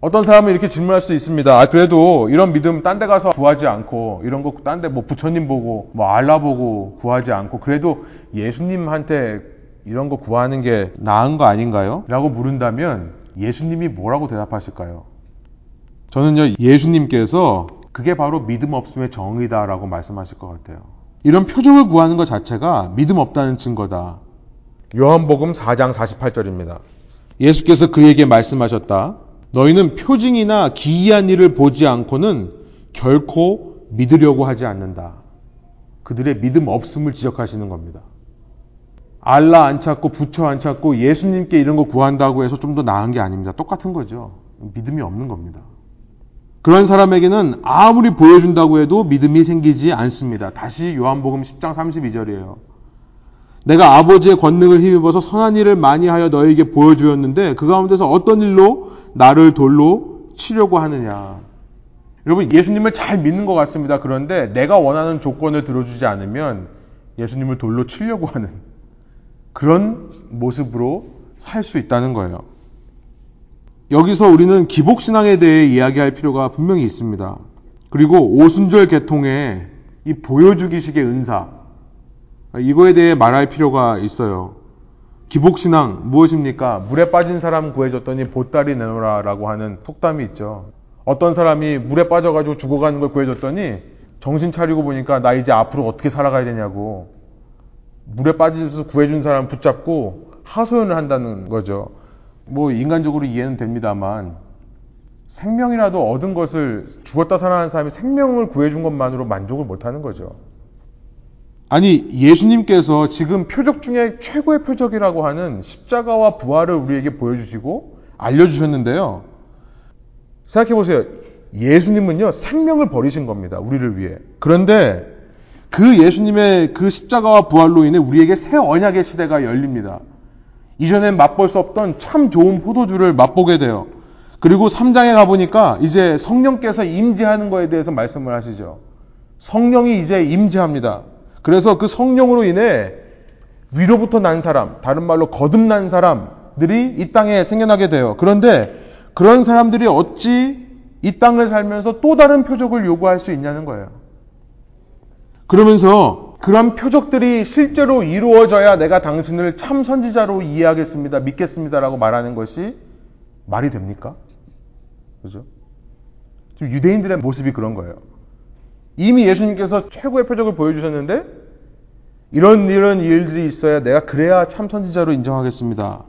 어떤 사람은 이렇게 질문할 수 있습니다. 아, 그래도 이런 믿음 딴 데 가서 구하지 않고 이런 거 딴 데 뭐 부처님 보고 뭐 알라 보고 구하지 않고 그래도 예수님한테 이런 거 구하는 게 나은 거 아닌가요? 라고 물은다면 예수님이 뭐라고 대답하실까요? 저는요, 예수님께서 그게 바로 믿음 없음의 정의다라고 말씀하실 것 같아요. 이런 표적을 구하는 것 자체가 믿음 없다는 증거다. 요한복음 4장 48절입니다. 예수께서 그에게 말씀하셨다. 너희는 표징이나 기이한 일을 보지 않고는 결코 믿으려고 하지 않는다. 그들의 믿음 없음을 지적하시는 겁니다. 알라 안 찾고 부처 안 찾고 예수님께 이런 거 구한다고 해서 좀 더 나은 게 아닙니다. 똑같은 거죠. 믿음이 없는 겁니다. 그런 사람에게는 아무리 보여준다고 해도 믿음이 생기지 않습니다. 다시 요한복음 10장 32절이에요. 내가 아버지의 권능을 힘입어서 선한 일을 많이 하여 너에게 보여주었는데 그 가운데서 어떤 일로 나를 돌로 치려고 하느냐. 여러분 예수님을 잘 믿는 것 같습니다. 그런데 내가 원하는 조건을 들어주지 않으면 예수님을 돌로 치려고 하는 그런 모습으로 살 수 있다는 거예요. 여기서 우리는 기복신앙에 대해 이야기할 필요가 분명히 있습니다. 그리고 오순절 계통의 이 보여주기식의 은사, 이거에 대해 말할 필요가 있어요. 기복신앙 무엇입니까? 물에 빠진 사람 구해줬더니 보따리 내놓으라 라고 하는 속담이 있죠. 어떤 사람이 물에 빠져가지고 죽어가는 걸 구해줬더니 정신 차리고 보니까 나 이제 앞으로 어떻게 살아가야 되냐고 물에 빠져서 구해준 사람 붙잡고 하소연을 한다는 거죠. 뭐 인간적으로 이해는 됩니다만 생명이라도 얻은 것을 죽었다 살아난 사람이 생명을 구해준 것만으로 만족을 못하는 거죠. 아니 예수님께서 지금 표적 중에 최고의 표적이라고 하는 십자가와 부활을 우리에게 보여주시고 알려주셨는데요. 생각해 보세요. 예수님은요 생명을 버리신 겁니다. 우리를 위해. 그런데 그 예수님의 그 십자가와 부활로 인해 우리에게 새 언약의 시대가 열립니다. 이전엔 맛볼 수 없던 참 좋은 포도주를 맛보게 돼요. 그리고 3장에 가보니까 이제 성령께서 임재하는 것에 대해서 말씀을 하시죠. 성령이 이제 임재합니다. 그래서 그 성령으로 인해 위로부터 난 사람, 다른 말로 거듭난 사람들이 이 땅에 생겨나게 돼요. 그런데 그런 사람들이 어찌 이 땅을 살면서 또 다른 표적을 요구할 수 있냐는 거예요. 그러면서 그런 표적들이 실제로 이루어져야 내가 당신을 참 선지자로 이해하겠습니다. 믿겠습니다라고 말하는 것이 말이 됩니까? 그죠? 지금 유대인들의 모습이 그런 거예요. 이미 예수님께서 최고의 표적을 보여주셨는데 이런 이런 일들이 있어야 내가 그래야 참 선지자로 인정하겠습니다.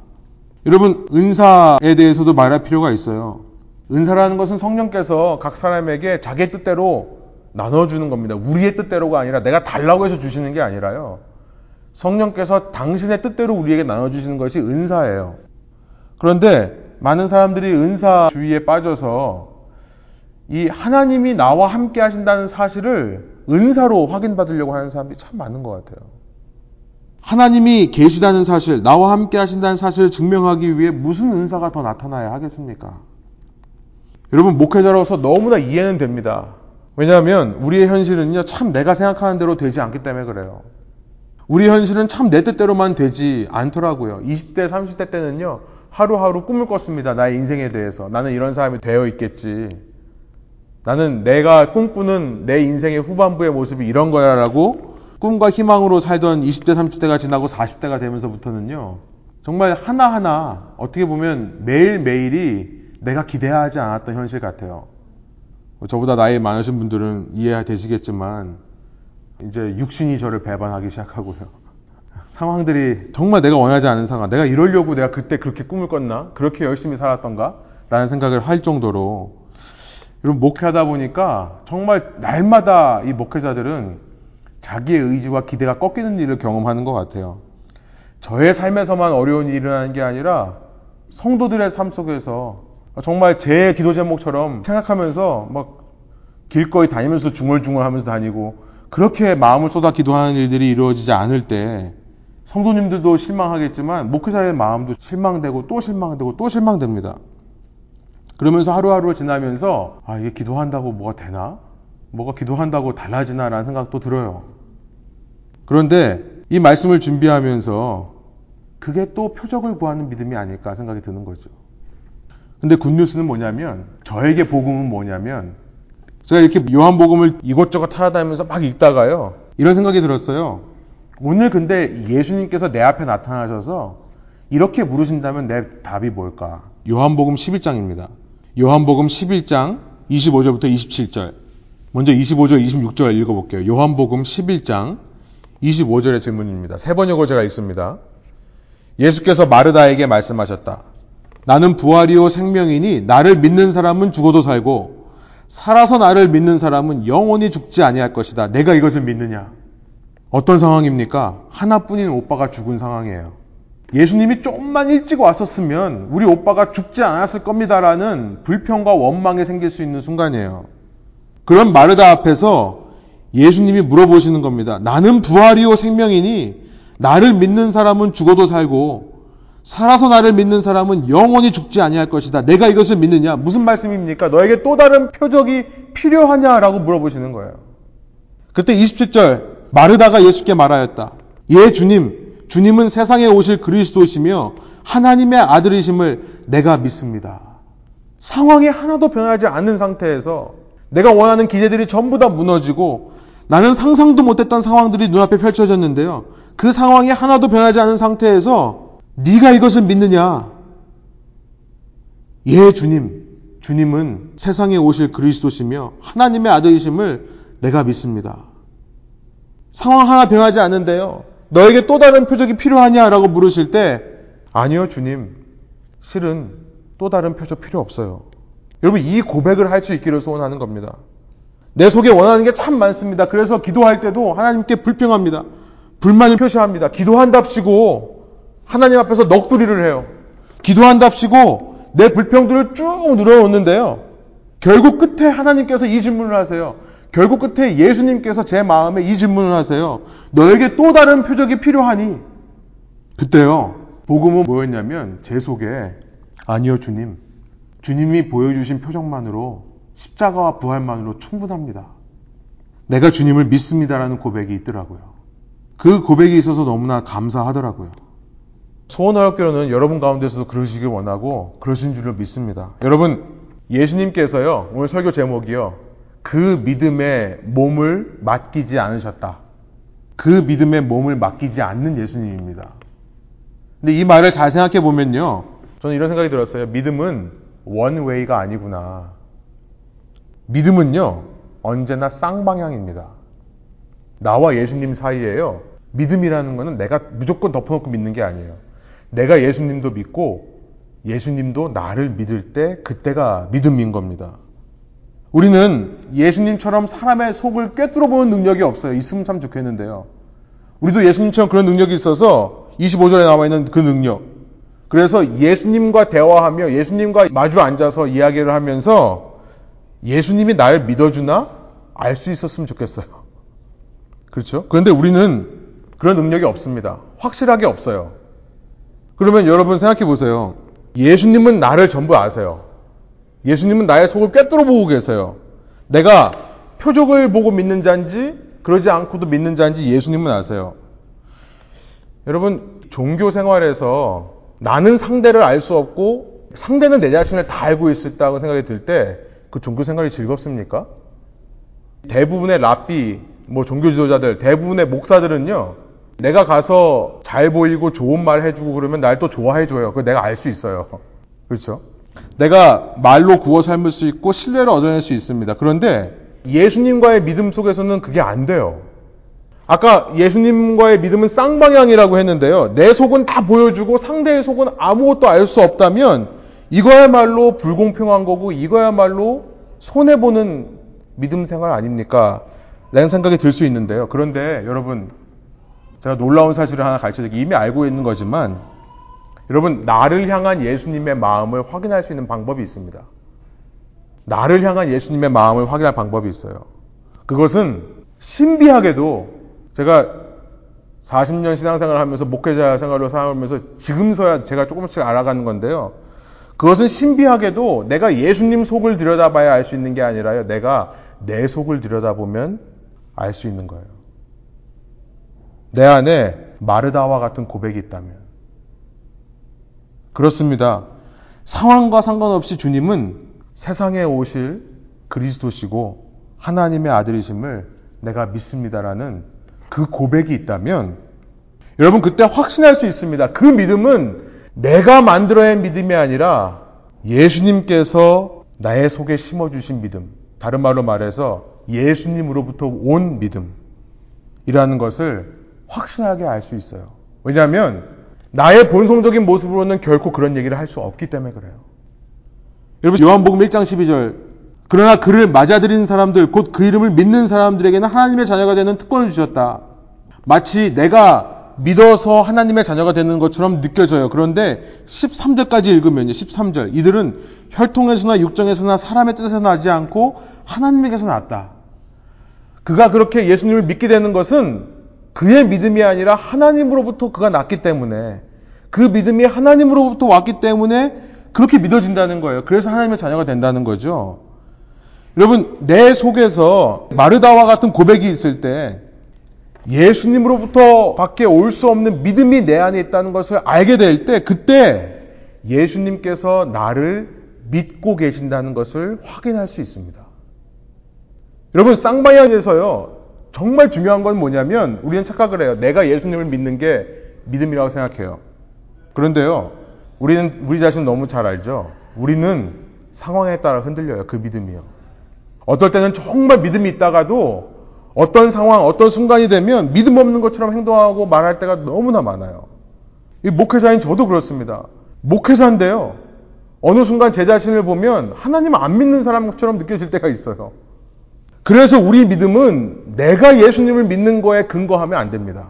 여러분 은사에 대해서도 말할 필요가 있어요. 은사라는 것은 성령께서 각 사람에게 자기 뜻대로 나눠주는 겁니다. 우리의 뜻대로가 아니라 내가 달라고 해서 주시는 게 아니라요. 성령께서 당신의 뜻대로 우리에게 나눠주시는 것이 은사예요. 그런데 많은 사람들이 은사주의에 빠져서 이 하나님이 나와 함께 하신다는 사실을 은사로 확인받으려고 하는 사람들이 참 많은 것 같아요. 하나님이 계시다는 사실, 나와 함께 하신다는 사실을 증명하기 위해 무슨 은사가 더 나타나야 하겠습니까? 여러분, 목회자로서 너무나 이해는 됩니다. 왜냐하면 우리의 현실은요, 참 내가 생각하는 대로 되지 않기 때문에 그래요. 우리 현실은 참 내 뜻대로만 되지 않더라고요. 20대, 30대 때는요, 하루하루 꿈을 꿨습니다. 나의 인생에 대해서. 나는 이런 사람이 되어 있겠지. 나는 내가 꿈꾸는 내 인생의 후반부의 모습이 이런 거야 라고 꿈과 희망으로 살던 20대, 30대가 지나고 40대가 되면서부터는요, 정말 하나하나 어떻게 보면 매일매일이 내가 기대하지 않았던 현실 같아요. 뭐 저보다 나이 많으신 분들은 이해되시겠지만 이제 육신이 저를 배반하기 시작하고요. <laughs> 상황들이 정말 내가 원하지 않은 상황, 내가 이러려고 내가 그때 그렇게 꿈을 꿨나? 그렇게 열심히 살았던가? 라는 생각을 할 정도로 여러분 목회하다 보니까 정말 날마다 이 목회자들은 자기의 의지와 기대가 꺾이는 일을 경험하는 것 같아요. 저의 삶에서만 어려운 일이 일어나는 게 아니라 성도들의 삶 속에서 정말 제 기도 제목처럼 생각하면서 막 길거리 다니면서 중얼중얼 하면서 다니고 그렇게 마음을 쏟아 기도하는 일들이 이루어지지 않을 때 성도님들도 실망하겠지만 목회자의 마음도 실망되고 또 실망되고 또 실망됩니다. 그러면서 하루하루 지나면서 아 이게 기도한다고 뭐가 되나? 뭐가 기도한다고 달라지나라는 생각도 들어요. 그런데 이 말씀을 준비하면서 그게 또 표적을 구하는 믿음이 아닐까 생각이 드는 거죠. 근데 굿뉴스는 뭐냐면 저에게 복음은 뭐냐면 제가 이렇게 요한복음을 이것저것 찾아다니면서 막 읽다가요. 이런 생각이 들었어요. 오늘 근데 예수님께서 내 앞에 나타나셔서 이렇게 물으신다면 내 답이 뭘까? 요한복음 11장입니다. 요한복음 11장 25절부터 27절. 먼저 25절, 26절 읽어볼게요. 요한복음 11장 25절의 질문입니다. 세 번역을 제가 읽습니다. 예수께서 마르다에게 말씀하셨다. 나는 부활이요 생명이니 나를 믿는 사람은 죽어도 살고 살아서 나를 믿는 사람은 영원히 죽지 아니할 것이다. 내가 이것을 믿느냐? 어떤 상황입니까? 하나뿐인 오빠가 죽은 상황이에요. 예수님이 조금만 일찍 왔었으면 우리 오빠가 죽지 않았을 겁니다라는 불평과 원망이 생길 수 있는 순간이에요. 그런 마르다 앞에서 예수님이 물어보시는 겁니다. 나는 부활이요 생명이니 나를 믿는 사람은 죽어도 살고 살아서 나를 믿는 사람은 영원히 죽지 아니할 것이다. 내가 이것을 믿느냐? 무슨 말씀입니까? 너에게 또 다른 표적이 필요하냐라고 물어보시는 거예요. 그때 27절 마르다가 예수께 말하였다. 예 주님, 주님은 세상에 오실 그리스도시며 하나님의 아들이심을 내가 믿습니다. 상황이 하나도 변하지 않는 상태에서 내가 원하는 기대들이 전부 다 무너지고 나는 상상도 못했던 상황들이 눈앞에 펼쳐졌는데요. 그 상황이 하나도 변하지 않은 상태에서 네가 이것을 믿느냐? 예, 주님. 주님은 세상에 오실 그리스도시며 하나님의 아들이심을 내가 믿습니다. 상황 하나 변하지 않는데요. 너에게 또 다른 표적이 필요하냐라고 물으실 때 아니요, 주님. 실은 또 다른 표적 필요 없어요. 여러분 이 고백을 할 수 있기를 소원하는 겁니다. 내 속에 원하는 게 참 많습니다. 그래서 기도할 때도 하나님께 불평합니다. 불만을 표시합니다. 기도한답시고 하나님 앞에서 넋두리를 해요. 기도한답시고 내 불평들을 쭉 늘어놓는데요. 결국 끝에 하나님께서 이 질문을 하세요. 결국 끝에 예수님께서 제 마음에 이 질문을 하세요. 너에게 또 다른 표적이 필요하니? 그때요. 복음은 뭐였냐면 제 속에 아니요 주님. 주님이 보여주신 표적만으로 십자가와 부활만으로 충분합니다. 내가 주님을 믿습니다라는 고백이 있더라고요. 그 고백이 있어서 너무나 감사하더라고요. 소원하옵기로는 여러분 가운데서도 그러시길 원하고 그러신 줄을 믿습니다. 여러분 예수님께서요 오늘 설교 제목이요 그 믿음의 몸을 맡기지 않으셨다. 그 믿음의 몸을 맡기지 않는 예수님입니다. 근데 이 말을 잘 생각해 보면요 저는 이런 생각이 들었어요. 믿음은 원웨이가 아니구나. 믿음은요, 언제나 쌍방향입니다. 나와 예수님 사이에요. 믿음이라는 것은 내가 무조건 덮어놓고 믿는 게 아니에요. 내가 예수님도 믿고 예수님도 나를 믿을 때 그때가 믿음인 겁니다. 우리는 예수님처럼 사람의 속을 꿰뚫어 보는 능력이 없어요. 있으면 참 좋겠는데요. 우리도 예수님처럼 그런 능력이 있어서 25절에 나와 있는 그 능력. 그래서 예수님과 대화하며 예수님과 마주 앉아서 이야기를 하면서 예수님이 날 믿어주나 알 수 있었으면 좋겠어요. 그렇죠? 그런데 우리는 그런 능력이 없습니다. 확실하게 없어요. 그러면 여러분 생각해 보세요. 예수님은 나를 전부 아세요. 예수님은 나의 속을 꿰뚫어 보고 계세요. 내가 표적을 보고 믿는 자인지 그러지 않고도 믿는 자인지 예수님은 아세요. 여러분 종교 생활에서 나는 상대를 알 수 없고 상대는 내 자신을 다 알고 있었다고 생각이 들 때 그 종교 생활이 즐겁습니까? 대부분의 랍비, 뭐 종교 지도자들, 대부분의 목사들은요, 내가 가서 잘 보이고 좋은 말 해주고 그러면 날 또 좋아해줘요. 그거 내가 알 수 있어요. <laughs> 그렇죠? 내가 말로 구워 삶을 수 있고 신뢰를 얻어낼 수 있습니다. 그런데 예수님과의 믿음 속에서는 그게 안 돼요. 아까 예수님과의 믿음은 쌍방향이라고 했는데요. 내 속은 다 보여주고 상대의 속은 아무것도 알 수 없다면 이거야말로 불공평한 거고 이거야말로 손해보는 믿음 생활 아닙니까? 라는 생각이 들 수 있는데요. 그런데 여러분, 제가 놀라운 사실을 하나 가르쳐 드리기 이미 알고 있는 거지만 여러분, 나를 향한 예수님의 마음을 확인할 수 있는 방법이 있습니다. 나를 향한 예수님의 마음을 확인할 방법이 있어요. 그것은 신비하게도 제가 40년 신앙생활을 하면서 목회자 생활로 살아오면서 지금서야 제가 조금씩 알아가는 건데요. 그것은 신비하게도 내가 예수님 속을 들여다봐야 알 수 있는 게 아니라요. 내가 내 속을 들여다보면 알 수 있는 거예요. 내 안에 마르다와 같은 고백이 있다면. 그렇습니다. 상황과 상관없이 주님은 세상에 오실 그리스도시고 하나님의 아들이심을 내가 믿습니다라는 그 고백이 있다면 여러분 그때 확신할 수 있습니다. 그 믿음은 내가 만들어낸 믿음이 아니라 예수님께서 나의 속에 심어주신 믿음. 다른 말로 말해서 예수님으로부터 온 믿음이라는 것을 확신하게 알 수 있어요. 왜냐하면 나의 본성적인 모습으로는 결코 그런 얘기를 할 수 없기 때문에 그래요. 여러분 요한복음 1장 12절 그러나 그를 맞아들이는 사람들 곧 그 이름을 믿는 사람들에게는 하나님의 자녀가 되는 특권을 주셨다. 마치 내가 믿어서 하나님의 자녀가 되는 것처럼 느껴져요. 그런데 13절까지 읽으면요. 13절. 이들은 혈통에서나 육정에서나 사람의 뜻에서 나지 않고 하나님에게서 났다. 그가 그렇게 예수님을 믿게 되는 것은 그의 믿음이 아니라 하나님으로부터 그가 났기 때문에 그 믿음이 하나님으로부터 왔기 때문에 그렇게 믿어진다는 거예요. 그래서 하나님의 자녀가 된다는 거죠. 여러분, 내 속에서 마르다와 같은 고백이 있을 때 예수님으로부터 밖에 올 수 없는 믿음이 내 안에 있다는 것을 알게 될 때 그때 예수님께서 나를 믿고 계신다는 것을 확인할 수 있습니다. 여러분 쌍방향에서요 정말 중요한 건 뭐냐면 우리는 착각을 해요. 내가 예수님을 믿는 게 믿음이라고 생각해요. 그런데요 우리는 우리 자신 너무 잘 알죠. 우리는 상황에 따라 흔들려요. 그 믿음이요. 어떨 때는 정말 믿음이 있다가도 어떤 상황, 어떤 순간이 되면 믿음 없는 것처럼 행동하고 말할 때가 너무나 많아요. 이 목회자인 저도 그렇습니다. 목회자인데요. 어느 순간 제 자신을 보면 하나님 안 믿는 사람처럼 느껴질 때가 있어요. 그래서 우리 믿음은 내가 예수님을 믿는 거에 근거하면 안 됩니다.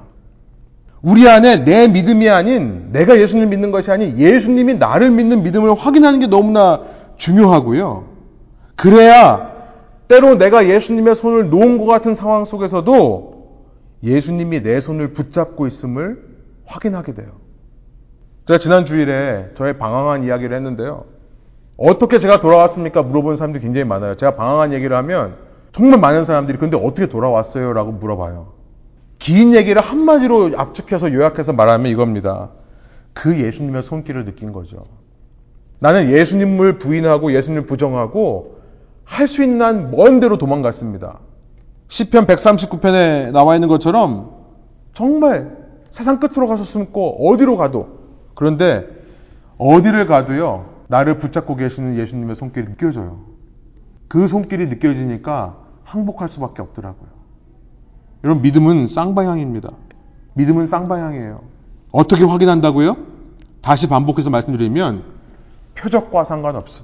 우리 안에 내 믿음이 아닌 내가 예수님을 믿는 것이 아닌 예수님이 나를 믿는 믿음을 확인하는 게 너무나 중요하고요. 그래야 때로 내가 예수님의 손을 놓은 것 같은 상황 속에서도 예수님이 내 손을 붙잡고 있음을 확인하게 돼요. 제가 지난 주일에 저의 방황한 이야기를 했는데요. 어떻게 제가 돌아왔습니까? 물어보는 사람들이 굉장히 많아요. 제가 방황한 얘기를 하면 정말 많은 사람들이 근데 어떻게 돌아왔어요? 라고 물어봐요. 긴 얘기를 한마디로 압축해서 요약해서 말하면 이겁니다. 그 예수님의 손길을 느낀 거죠. 나는 예수님을 부인하고 예수님을 부정하고 할 수 있는 한 먼 데로 도망갔습니다. 시편 139편에 나와 있는 것처럼 정말 세상 끝으로 가서 숨고 어디로 가도 그런데 어디를 가도요 나를 붙잡고 계시는 예수님의 손길이 느껴져요. 그 손길이 느껴지니까 항복할 수밖에 없더라고요. 여러분 믿음은 쌍방향입니다. 믿음은 쌍방향이에요. 어떻게 확인한다고요? 다시 반복해서 말씀드리면 표적과 상관없이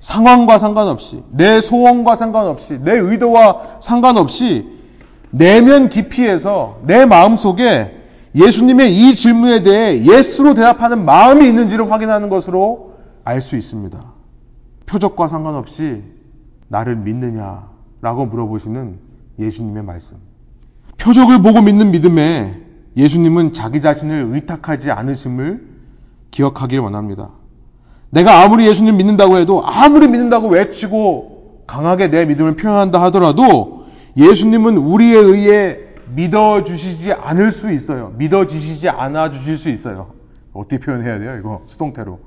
상황과 상관없이, 내 소원과 상관없이, 내 의도와 상관없이 내면 깊이에서 내 마음 속에 예수님의 이 질문에 대해 예스로 대답하는 마음이 있는지를 확인하는 것으로 알 수 있습니다. 표적과 상관없이 나를 믿느냐라고 물어보시는 예수님의 말씀. 표적을 보고 믿는 믿음에 예수님은 자기 자신을 의탁하지 않으심을 기억하길 원합니다. 내가 아무리 예수님 믿는다고 해도 아무리 믿는다고 외치고 강하게 내 믿음을 표현한다 하더라도 예수님은 우리에 의해 믿어주시지 않을 수 있어요. 믿어주시지 않아 주실 수 있어요. 어떻게 표현해야 돼요? 이거 수동태로.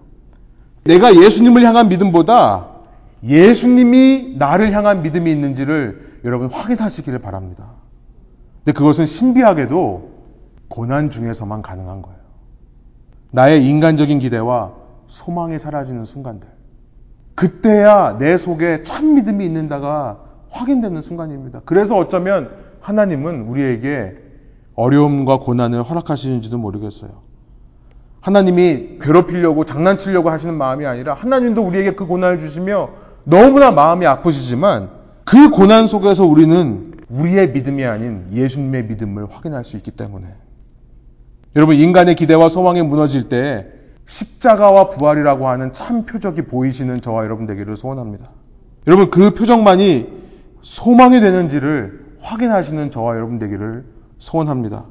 내가 예수님을 향한 믿음보다 예수님이 나를 향한 믿음이 있는지를 여러분 확인하시기를 바랍니다. 근데 그것은 신비하게도 고난 중에서만 가능한 거예요. 나의 인간적인 기대와 소망이 사라지는 순간들. 그때야 내 속에 참 믿음이 있는다가 확인되는 순간입니다. 그래서 어쩌면 하나님은 우리에게 어려움과 고난을 허락하시는지도 모르겠어요. 하나님이 괴롭히려고 장난치려고 하시는 마음이 아니라 하나님도 우리에게 그 고난을 주시며 너무나 마음이 아프시지만 그 고난 속에서 우리는 우리의 믿음이 아닌 예수님의 믿음을 확인할 수 있기 때문에 여러분 인간의 기대와 소망이 무너질 때 십자가와 부활이라고 하는 참 표적이 보이시는 저와 여러분 되기를 소원합니다. 여러분 그 표적만이 소망이 되는지를 확인하시는 저와 여러분 되기를 소원합니다.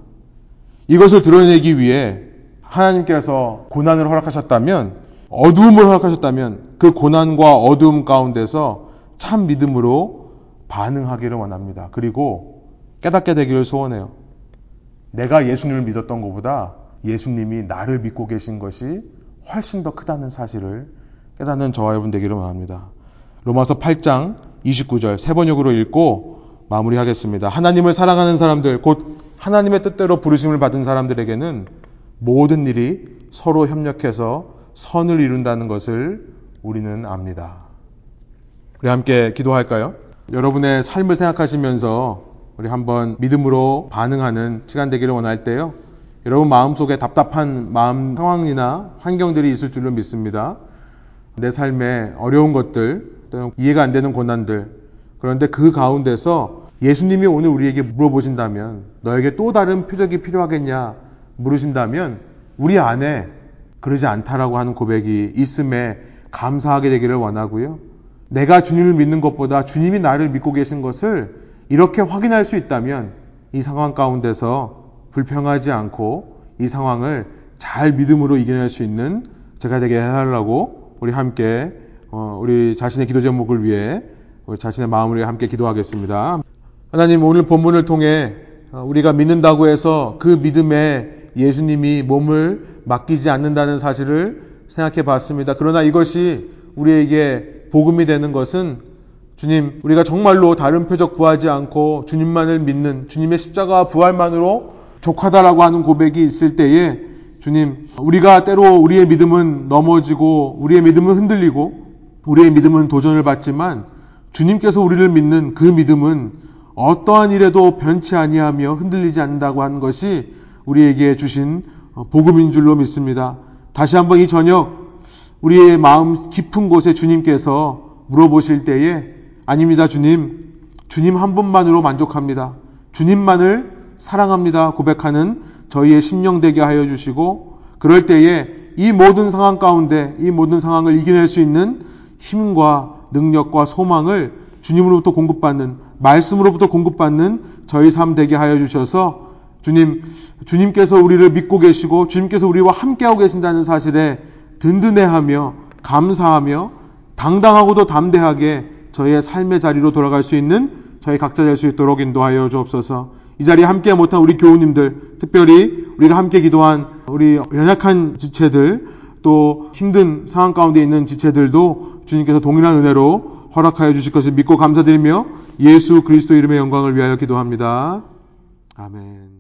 이것을 드러내기 위해 하나님께서 고난을 허락하셨다면 어두움을 허락하셨다면 그 고난과 어두움 가운데서 참 믿음으로 반응하기를 원합니다. 그리고 깨닫게 되기를 소원해요. 내가 예수님을 믿었던 것보다 예수님이 나를 믿고 계신 것이 훨씬 더 크다는 사실을 깨닫는 저와 여러분 되기를 원합니다. 로마서 8장 29절 세 번역으로 읽고 마무리하겠습니다. 하나님을 사랑하는 사람들, 곧 하나님의 뜻대로 부르심을 받은 사람들에게는 모든 일이 서로 협력해서 선을 이룬다는 것을 우리는 압니다. 우리 함께 기도할까요? 여러분의 삶을 생각하시면서 우리 한번 믿음으로 반응하는 시간 되기를 원할 때요. 여러분 마음속에 답답한 마음 상황이나 환경들이 있을 줄로 믿습니다. 내 삶에 어려운 것들, 또는 이해가 안 되는 고난들. 그런데 그 가운데서 예수님이 오늘 우리에게 물어보신다면 너에게 또 다른 표적이 필요하겠냐 물으신다면 우리 안에 그러지 않다라고 하는 고백이 있음에 감사하게 되기를 원하고요. 내가 주님을 믿는 것보다 주님이 나를 믿고 계신 것을 이렇게 확인할 수 있다면 이 상황 가운데서 불평하지 않고 이 상황을 잘 믿음으로 이겨낼 수 있는 제가 되게 해달라고 우리 함께 어, 우리 자신의 기도 제목을 위해 우리 자신의 마음을 위해 함께 기도하겠습니다. 하나님 오늘 본문을 통해 어, 우리가 믿는다고 해서 그 믿음에 예수님이 몸을 맡기지 않는다는 사실을 생각해 봤습니다. 그러나 이것이 우리에게 복음이 되는 것은 주님, 우리가 정말로 다른 표적 구하지 않고 주님만을 믿는 주님의 십자가와 부활만으로 족하다라고 하는 고백이 있을 때에 주님, 우리가 때로 우리의 믿음은 넘어지고 우리의 믿음은 흔들리고 우리의 믿음은 도전을 받지만 주님께서 우리를 믿는 그 믿음은 어떠한 일에도 변치 아니하며 흔들리지 않는다고 하는 것이 우리에게 주신 복음인 줄로 믿습니다. 다시 한번 이 저녁 우리의 마음 깊은 곳에 주님께서 물어보실 때에 아닙니다, 주님. 주님 한 분만으로 만족합니다. 주님만을 사랑합니다. 고백하는 저희의 심령 되게 하여 주시고 그럴 때에 이 모든 상황 가운데 이 모든 상황을 이겨낼 수 있는 힘과 능력과 소망을 주님으로부터 공급받는 말씀으로부터 공급받는 저희 삶 되게 하여 주셔서 주님 주님께서 우리를 믿고 계시고 주님께서 우리와 함께하고 계신다는 사실에 든든해하며 감사하며 당당하고도 담대하게 저희의 삶의 자리로 돌아갈 수 있는 저희 각자 될 수 있도록 인도하여 주옵소서. 이 자리에 함께 못한 우리 교우님들, 특별히 우리가 함께 기도한 우리 연약한 지체들, 또 힘든 상황 가운데 있는 지체들도 주님께서 동일한 은혜로 허락하여 주실 것을 믿고 감사드리며 예수 그리스도 이름의 영광을 위하여 기도합니다. 아멘.